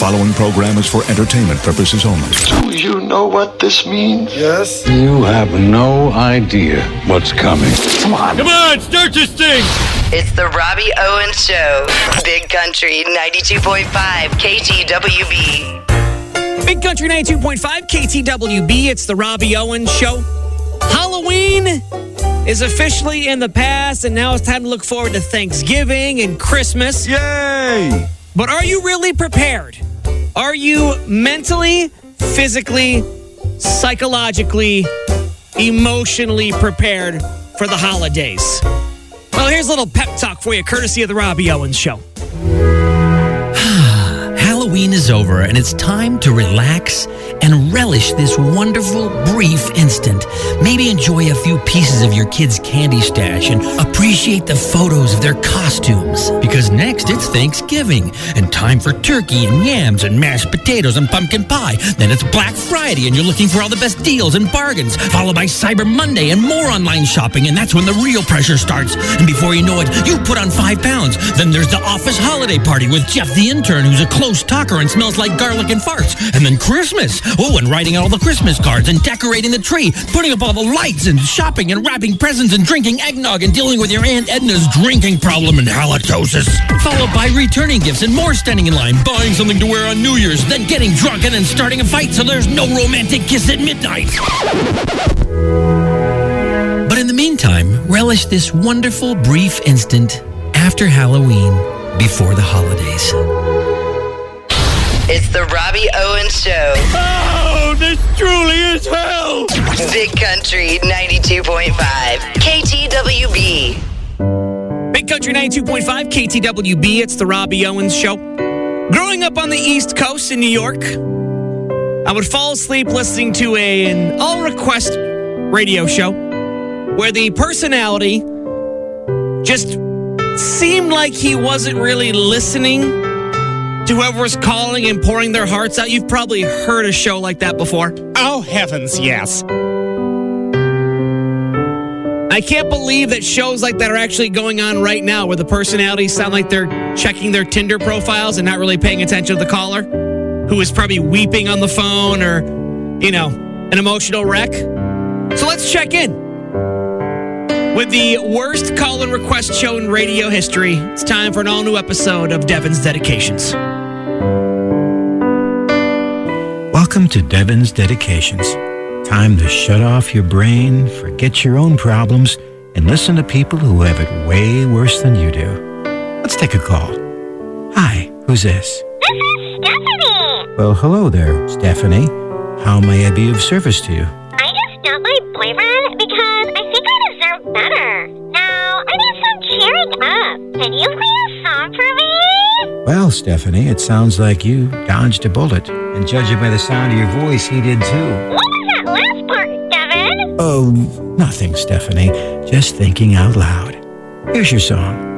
following program is for entertainment purposes only. Do you know what this means? Yes. You have no idea what's coming. Come on. Come on, start this thing! It's the Robbie Owens Show. Big Country 92.5 KTWB. Big Country 92.5 KTWB. It's the Robbie Owens Show. Halloween is officially in the past, and now it's time to look forward to Thanksgiving and Christmas. Yay! But are you really prepared? Are you mentally, physically, psychologically, emotionally prepared for the holidays? Well, here's a little pep talk for you, courtesy of the Robbie Owens Show. Halloween is over and it's time to relax and relish this wonderful, brief instant. Maybe enjoy a few pieces of your kid's candy stash and appreciate the photos of their costumes. Because next it's Thanksgiving and time for turkey and yams and mashed potatoes and pumpkin pie. Then it's Black Friday and you're looking for all the best deals and bargains, followed by Cyber Monday and more online shopping. And that's when the real pressure starts. And before you know it, you put on five pounds. Then there's the office holiday party with Jeff the intern, who's a close talker and smells like garlic and farts. And then Christmas. Oh, and writing all the Christmas cards and decorating the tree, putting up all the lights and shopping and wrapping presents and drinking eggnog and dealing with your Aunt Edna's drinking problem and halitosis. Followed by returning gifts and more standing in line, buying something to wear on New Year's, then getting drunk and then starting a fight so there's no romantic kiss at midnight. But in the meantime, relish this wonderful brief instant after Halloween before the holidays. It's the Robbie Owens Show. Oh, this truly is hell! Big Country 92.5 KTWB. Big Country 92.5 KTWB. It's the Robbie Owens Show. Growing up on the East Coast in New York, I would fall asleep listening to a, an all request radio show where the personality just seemed like he wasn't really listening to whoever was calling and pouring their hearts out. You've probably heard a show like that before. Oh, heavens, yes. I can't believe that shows like that are actually going on right now where the personalities sound like they're checking their Tinder profiles and not really paying attention to the caller who is probably weeping on the phone or, you know, an emotional wreck. So let's check in with the worst call and request show in radio history. It's time for an all new episode of Devin's Dedications. Welcome to Devin's Dedications. Time to shut off your brain, forget your own problems, and listen to people who have it way worse than you do. Let's take a call. Hi, who's this? This is Stephanie. Well, hello there, Stephanie. How may I be of service to you? I just dumped my boyfriend because I think I deserve better. Now, I need some cheering up. Can you play a song for me? Well, Stephanie, it sounds like you dodged a bullet. And judging by the sound of your voice, he did too. What was that last part, Devin? Oh, nothing, Stephanie. Just thinking out loud. Here's your song.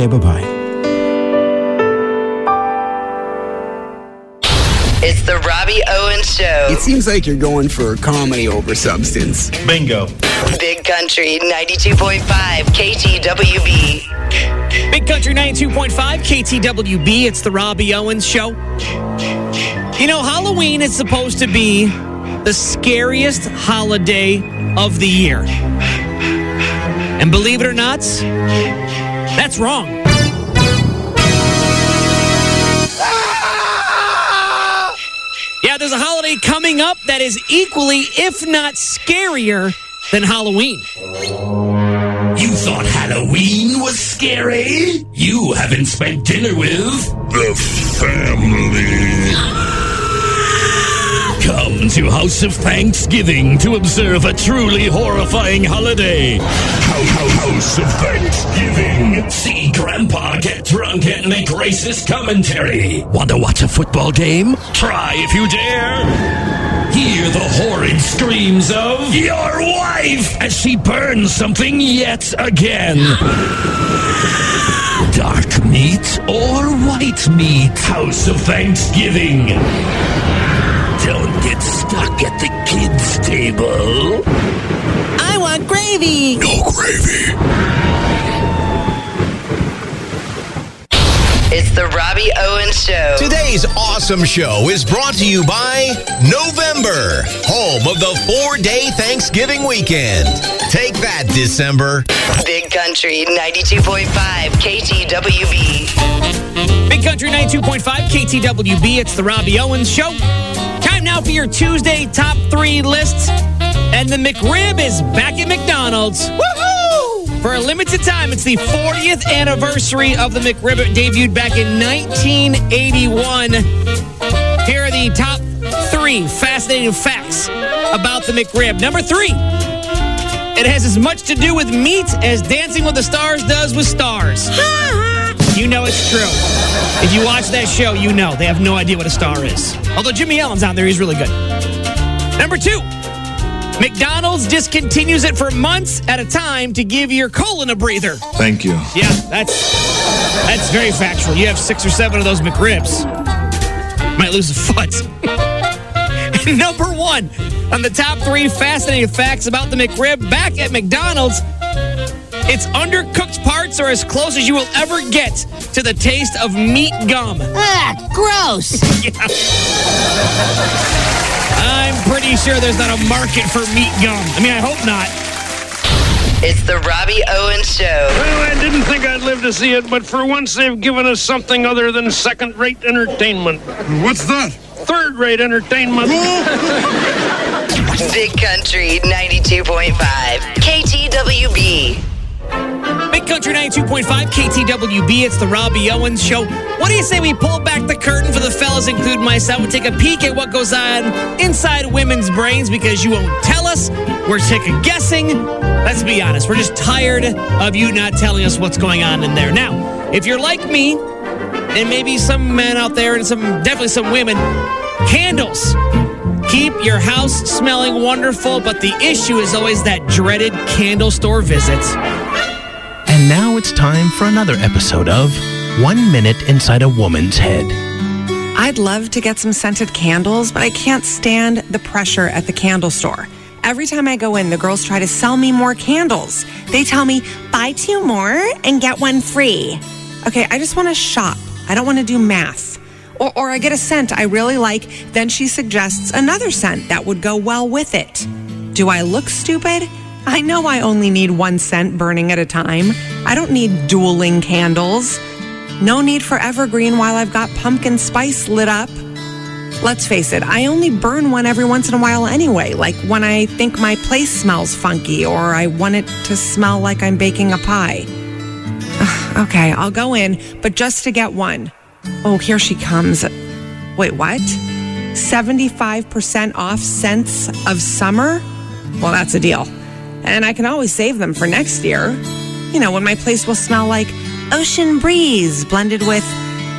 Okay, bye bye. It's the Robbie Owens Show. It seems like you're going for comedy over substance. Bingo. Big Country 92.5 KTWB. Big Country 92.5 KTWB. It's the Robbie Owens Show. You know, Halloween is supposed to be the scariest holiday of the year. And believe it or not, that's wrong. Yeah, there's a holiday coming up that is equally, if not scarier, than Halloween. You thought Halloween was scary? You haven't spent dinner with The family. To House of Thanksgiving to observe a truly horrifying holiday. House House of Thanksgiving. See Grandpa get drunk and make racist commentary. Want to watch a football game? Try if you dare. Hear the horrid screams of your wife as she burns something yet again. Dark meat or white meat? House of Thanksgiving. Don't get stuck at the kids' table. I want gravy. No gravy. It's the Robbie Owens Show. Today's awesome show is brought to you by November, home of the four day Thanksgiving weekend. Take that, December. Big Country 92.5 KTWB. Big Country 92.5 KTWB. It's the Robbie Owens Show. Time now for your Tuesday top three lists. And the McRib is back at McDonald's. Woohoo! For a limited time, it's the 40th anniversary of the McRib. It debuted back in 1981. Here are the top three fascinating facts about the McRib. Number three, it has as much to do with meat as Dancing with the Stars does with stars. You know it's true. If you watch that show, you know they have no idea what a star is. Although Jimmy Allen's out there, he's really good. Number two, McDonald's discontinues it for months at a time to give your colon a breather. Thank you. Yeah, that's that's very factual. You have six or seven of those McRibs. Might lose a foot. Number one on the top three fascinating facts about the McRib back at McDonald's. Its undercooked parts are as close as you will ever get to the taste of meat gum. Ah, gross. Yeah. I'm pretty sure there's not a market for meat gum. I mean, I hope not. It's the Robbie Owens Show. Well, I didn't think I'd live to see it, but for once they've given us something other than second rate entertainment. What's that? Third rate entertainment. Big Country 92.5 KTWB. Country 92.5 KTWB. It's the Robbie Owens Show. What do you say we pull back the curtain for the fellas, include myself, and take a peek at what goes on inside women's brains because you won't tell us. We're sick of guessing. Let's be honest, we're just tired of you not telling us what's going on in there. Now, if you're like me, and maybe some men out there and some definitely some women, candles. Keep your house smelling wonderful, but the issue is always that dreaded candle store visit. It's time for another episode of One Minute Inside a Woman's Head. I'd love to get some scented candles, but I can't stand the pressure at the candle store. Every time I go in, the girls try to sell me more candles. They tell me, buy two more and get one free. Okay, I just want to shop. I don't want to do math. Or, or I get a scent I really like, then she suggests another scent that would go well with it. Do I look stupid? I know I only need one scent burning at a time. I don't need dueling candles. No need for evergreen while I've got pumpkin spice lit up. Let's face it, I only burn one every once in a while anyway, like when I think my place smells funky or I want it to smell like I'm baking a pie. Okay, I'll go in, but just to get one. Oh, here she comes. Wait, what? 75% off scents of summer? Well, that's a deal. And I can always save them for next year. You know, when my place will smell like ocean breeze blended with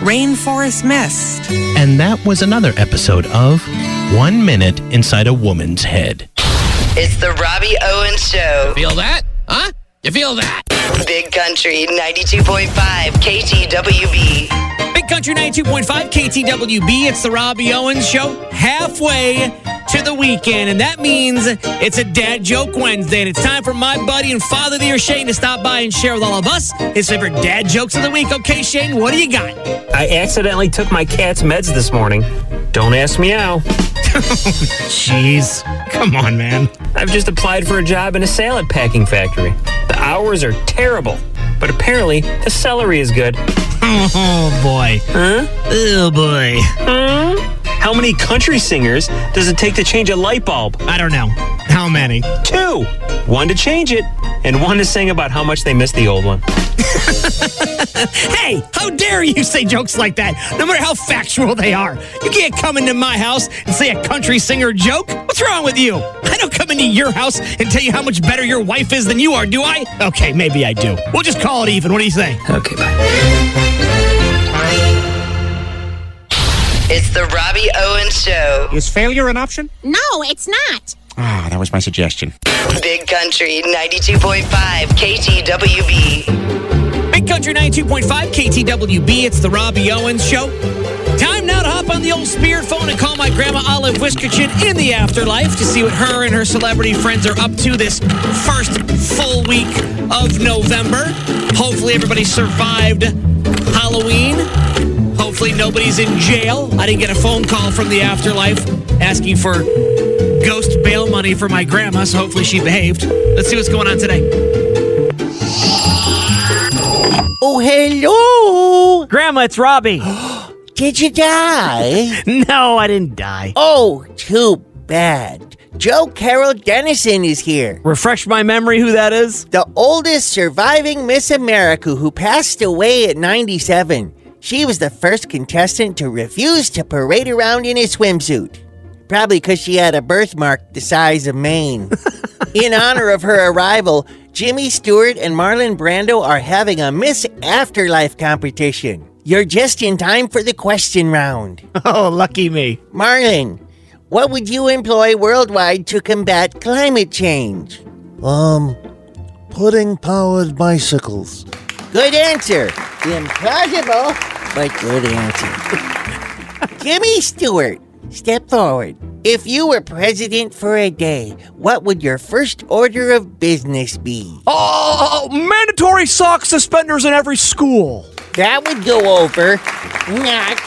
rainforest mist. And that was another episode of One Minute Inside a Woman's Head. It's the Robbie Owens Show. Feel that? Huh? You feel that? Big Country 92.5 KTWB. Big Country 92.5 KTWB. It's the Robbie Owens Show. Halfway to the weekend, and that means it's a Dad Joke Wednesday, and it's time for my buddy and father of the year, Shane, to stop by and share with all of us his favorite dad jokes of the week. Okay, Shane, what do you got? I accidentally took my cat's meds this morning. Don't ask me how. Jeez. Come on, man. I've just applied for a job in a salad packing factory. The hours are terrible, but apparently the celery is good. Oh, boy. Huh? Oh, boy. Hmm? How many country singers does it take to change a light bulb? I don't know. How many? Two. One to change it, and one is saying about how much they miss the old one. Hey, how dare you say jokes like that, no matter how factual they are? You can't come into my house and say a country singer joke. What's wrong with you? I don't come into your house and tell you how much better your wife is than you are, do I? Okay, maybe I do. We'll just call it even. What do you say? Okay, bye. It's the Robbie Owens Show. Is failure an option? No, it's not. Ah, that was my suggestion. Big Country 92.5 KTWB. Big Country 92.5 KTWB. It's the Robbie Owens Show. Time now to hop on the old spirit phone and call my grandma Olive Whiskerchin in the afterlife to see what her and her celebrity friends are up to this first full week of November. Hopefully, everybody survived Halloween. Hopefully, nobody's in jail. I didn't get a phone call from the afterlife asking for ghost bail money for my grandma, so hopefully she behaved. Let's see what's going on today. Oh, hello. Grandma, it's Robbie. Did you die? no, I didn't die. Oh, too bad. Jo-Carroll Dennison is here. Refresh my memory who that is? The oldest surviving Miss America who passed away at 97. She was the first contestant to refuse to parade around in a swimsuit. Probably because she had a birthmark the size of Maine. in honor of her arrival, Jimmy Stewart and Marlon Brando are having a Miss Afterlife competition. You're just in time for the question round. Oh, lucky me. Marlon, what would you employ worldwide to combat climate change? Um, pudding powered bicycles. Good answer. Implausible, but good answer. Jimmy Stewart, step forward. If you were president for a day, what would your first order of business be? Oh, mandatory sock suspenders in every school. That would go over. Not.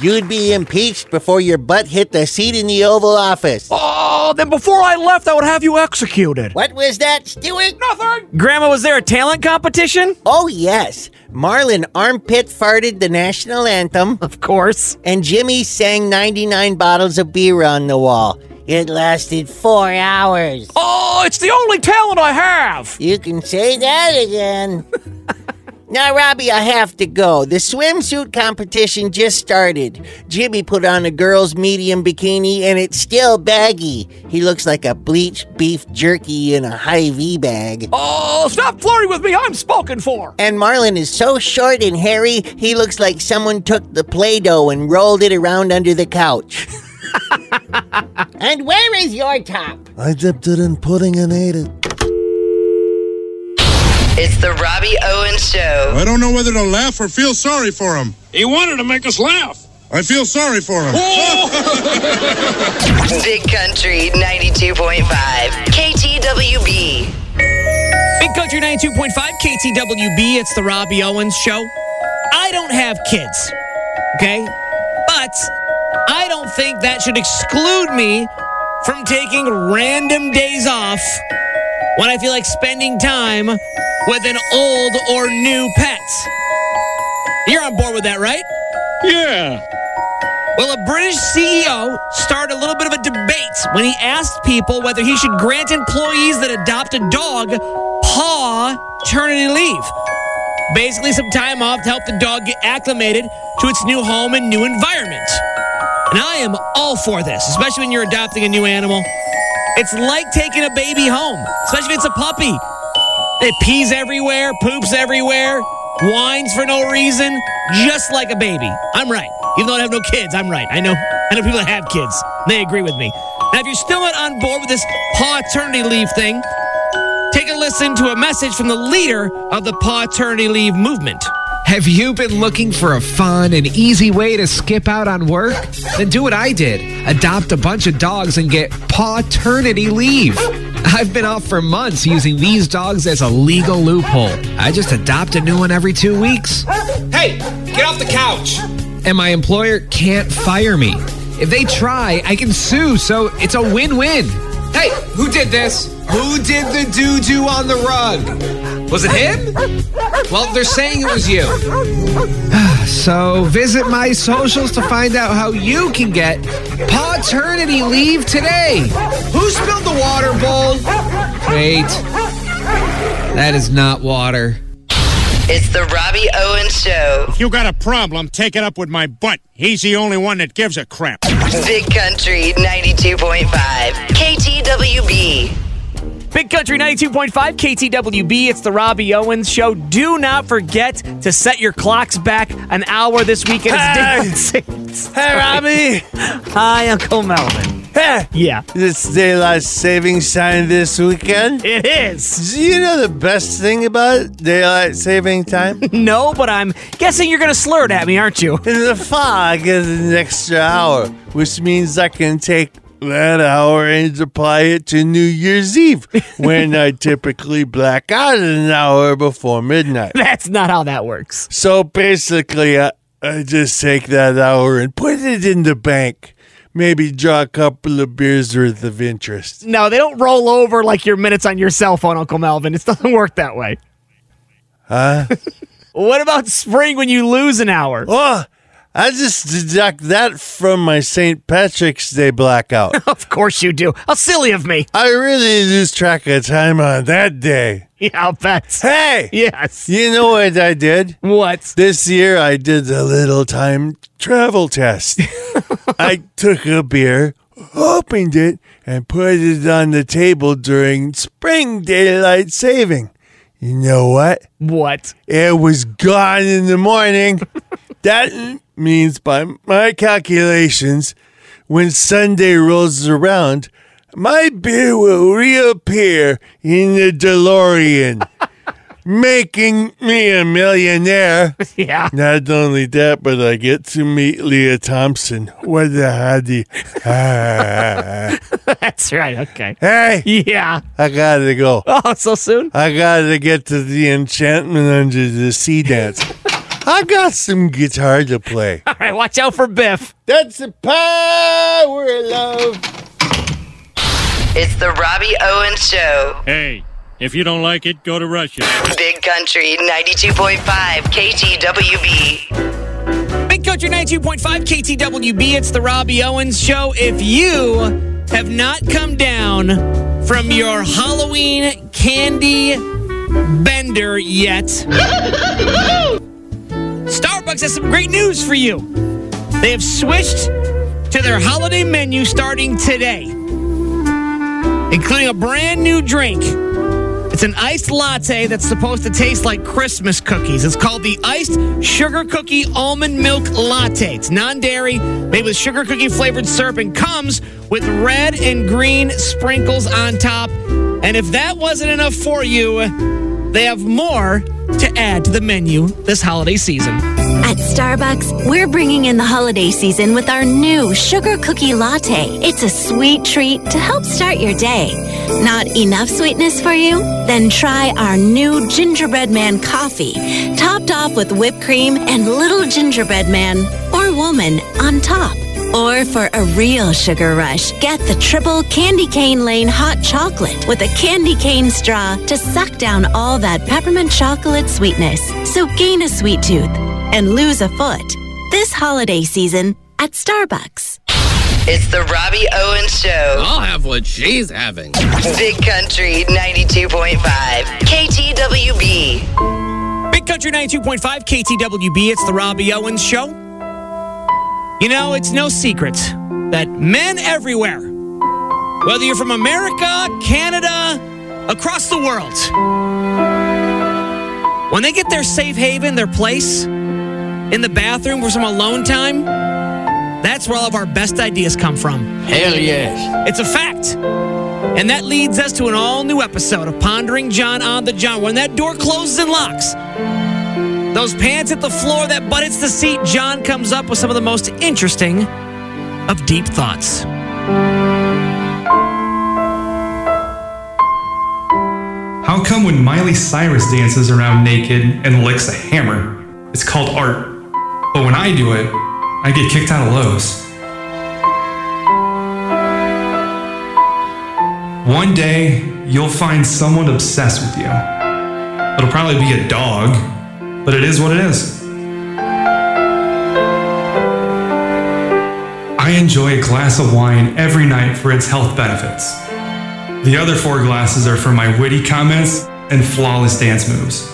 You'd be impeached before your butt hit the seat in the Oval Office. Oh, Oh, then before I left, I would have you executed. What was that, Stewart? Nothing. Grandma, was there a talent competition? Oh, yes. Marlon armpit farted the national anthem. Of course. And Jimmy sang 99 bottles of beer on the wall. It lasted four hours. Oh, it's the only talent I have. You can say that again. now, Robbie, I have to go. The swimsuit competition just started. Jimmy put on a girl's medium bikini and it's still baggy. He looks like a bleached beef jerky in a Hy-Vee bag. Oh, stop flirting with me. I'm spoken for. And Marlon is so short and hairy, he looks like someone took the Play Doh and rolled it around under the couch. and where is your top? I dipped it in pudding and ate it. It's the Robbie Owens Show. I don't know whether to laugh or feel sorry for him. He wanted to make us laugh. I feel sorry for him. Oh! Big Country 92.5 KTWB. Big Country 92.5 KTWB. It's the Robbie Owens Show. I don't have kids, okay? But I don't think that should exclude me from taking random days off when I feel like spending time with an old or new pet. You're on board with that, right? Yeah. Well, a British CEO started a little bit of a debate when he asked people whether he should grant employees that adopt a dog paternity leave. Basically, some time off to help the dog get acclimated to its new home and new environment. And I am all for this, especially when you're adopting a new animal. It's like taking a baby home, especially if it's a puppy. It pees everywhere, poops everywhere, whines for no reason, just like a baby. I'm right. Even though I have no kids, I'm right. I know I know people that have kids. They agree with me. Now, if you're still not on board with this paternity leave thing, take a listen to a message from the leader of the paternity leave movement. Have you been looking for a fun and easy way to skip out on work? Then do what I did adopt a bunch of dogs and get paternity leave. I've been off for months using these dogs as a legal loophole. I just adopt a new one every two weeks. Hey, get off the couch. And my employer can't fire me. If they try, I can sue, so it's a win win. Hey, who did this? Who did the doo doo on the rug? Was it him? Well, they're saying it was you. so visit my socials to find out how you can get paternity leave today. Who spilled the water bowl? Wait. That is not water. It's the Robbie Owens Show. If you got a problem, take it up with my butt. He's the only one that gives a crap. Big Country 92.5. KTWB. Big Country 92.5 KTWB. It's the Robbie Owens Show. Do not forget to set your clocks back an hour this weekend. It's Hey. Hey, Robbie. Hi, Uncle Melvin. Hey. Yeah. It's daylight savings time this weekend. It is. Do you know the best thing about daylight saving time? No, but I'm guessing you're going to slur it at me, aren't you? The fall, I get an extra hour, which means I can take that hour and apply it to New Year's Eve, when I typically black out an hour before midnight. That's not how that works. So basically, I, I just take that hour and put it in the bank. Maybe draw a couple of beers worth of interest. No, they don't roll over like your minutes on your cell phone, Uncle Melvin. It doesn't work that way. Huh? What about spring when you lose an hour? Oh, I just deduct that from my St. Patrick's Day blackout. of course you do. How silly of me. I really lose track of time on that day. Yeah, I'll bet. Hey! Yes. You know what I did? What? This year I did the little time travel test. I took a beer, opened it, and put it on the table during spring daylight saving. You know what? What? It was gone in the morning. that means, by my calculations, when Sunday rolls around, my beer will reappear in the DeLorean, making me a millionaire. Yeah. Not only that, but I get to meet Lea Thompson. What a hottie. Ah. That's right. Okay. hey, Yeah. I gotta go. Oh, so soon? I gotta get to the enchantment under the sea dance. I got some guitar to play. All right, watch out for Biff. That's the power of love. It's the Robbie Owens Show. Hey, if you don't like it, go to Russia. Big Country 92.5 KTWB. Big Country 92.5 KTWB. It's the Robbie Owens Show. If you have not come down from your Halloween candy bender yet, Starbucks has some great news for you. They have switched to their holiday menu starting today, including a brand new drink. It's an iced latte that's supposed to taste like Christmas cookies. It's called the Iced Sugar Cookie Almond Milk Latte. It's non dairy, made with sugar cookie flavored syrup, and comes with red and green sprinkles on top. And if that wasn't enough for you, they have more to add to the menu this holiday season. At Starbucks, we're bringing in the holiday season with our new sugar cookie latte. It's a sweet treat to help start your day. Not enough sweetness for you? Then try our new gingerbread man coffee, topped off with whipped cream and little gingerbread man or woman on top. Or for a real sugar rush, get the triple candy cane lane hot chocolate with a candy cane straw to suck down all that peppermint chocolate sweetness. So gain a sweet tooth and lose a foot this holiday season at Starbucks. It's the Robbie Owens Show. I'll have what she's having. Big Country 92.5 KTWB. Big Country 92.5 KTWB. It's the Robbie Owens Show. You know, it's no secret that men everywhere, whether you're from America, Canada, across the world, when they get their safe haven, their place in the bathroom for some alone time, that's where all of our best ideas come from. Hell yes. It's a fact. And that leads us to an all new episode of Pondering John on the John. When that door closes and locks, those pants hit the floor, that butt hits the seat, John comes up with some of the most interesting of deep thoughts. How come when Miley Cyrus dances around naked and licks a hammer, it's called art? But when I do it, I get kicked out of Lowe's. One day, you'll find someone obsessed with you. It'll probably be a dog, but it is what it is. I enjoy a glass of wine every night for its health benefits. The other four glasses are for my witty comments and flawless dance moves.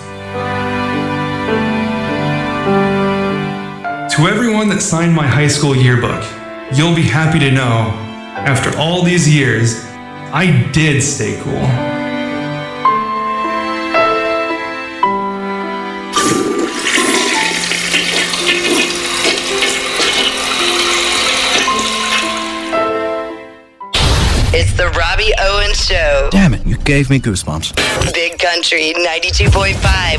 To everyone that signed my high school yearbook, you'll be happy to know, after all these years, I did stay cool. You gave me goosebumps. Big Country 92.5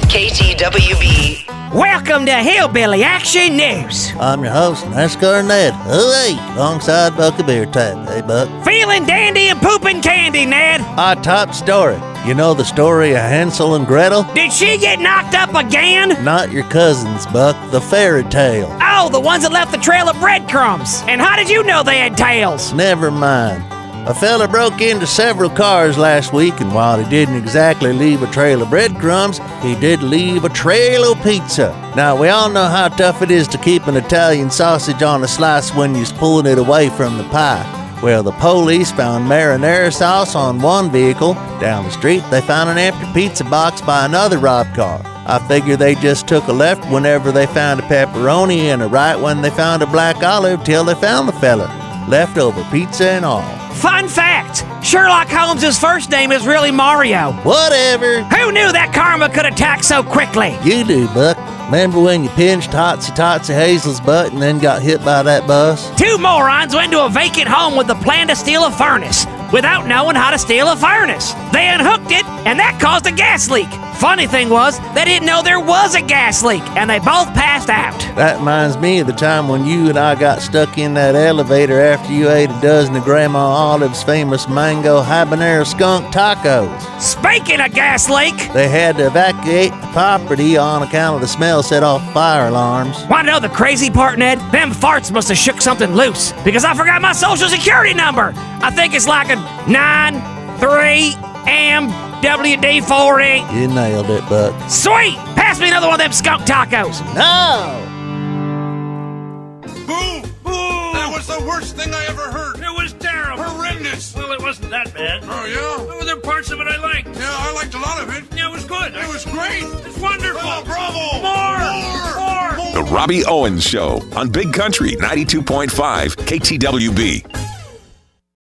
KTWB. Welcome to Hillbilly Action News. I'm your host, NASCAR Ned. Hey, alongside Buck of Beer Tap. Hey, Buck. Feeling dandy and pooping candy, Ned. Our top story. You know the story of Hansel and Gretel? Did she get knocked up again? Not your cousins, Buck. The fairy tale. Oh, the ones that left the trail of breadcrumbs. And how did you know they had tails? Never mind. A fella broke into several cars last week, and while he didn't exactly leave a trail of breadcrumbs, he did leave a trail of pizza. Now, we all know how tough it is to keep an Italian sausage on a slice when you're pulling it away from the pie. Well, the police found marinara sauce on one vehicle. Down the street, they found an empty pizza box by another robbed car. I figure they just took a left whenever they found a pepperoni and a right when they found a black olive till they found the fella. Leftover pizza and all. Fun fact Sherlock Holmes' first name is really Mario. Whatever. Who knew that karma could attack so quickly? You do, Buck. Remember when you pinched Totsy Totsy Hazel's butt and then got hit by that bus? Two morons went to a vacant home with the plan to steal a furnace without knowing how to steal a furnace. They unhooked it, and that caused a gas leak. Funny thing was, they didn't know there was a gas leak, and they both passed out. That reminds me of the time when you and I got stuck in that elevator after you ate a dozen of Grandma Olive's famous mango habanero skunk tacos. Speaking of gas leak, They had to evacuate the property on account of the smell set off fire alarms. Want to know the crazy part, Ned? Them farts must have shook something loose because I forgot my social security number. I think it's like a 93MWD40. You nailed it, Buck. Sweet! Pass me another one of them skunk tacos. No! That was the worst thing I ever heard. It was terrible. Horrendous. Well, it wasn't that bad. Oh, yeah? There were parts of it I liked. Yeah, I liked a lot of it. Yeah, it was good. It was great. It's wonderful. Oh, bravo. More. More. The Robbie Owens Show on Big Country 92.5 KTWB.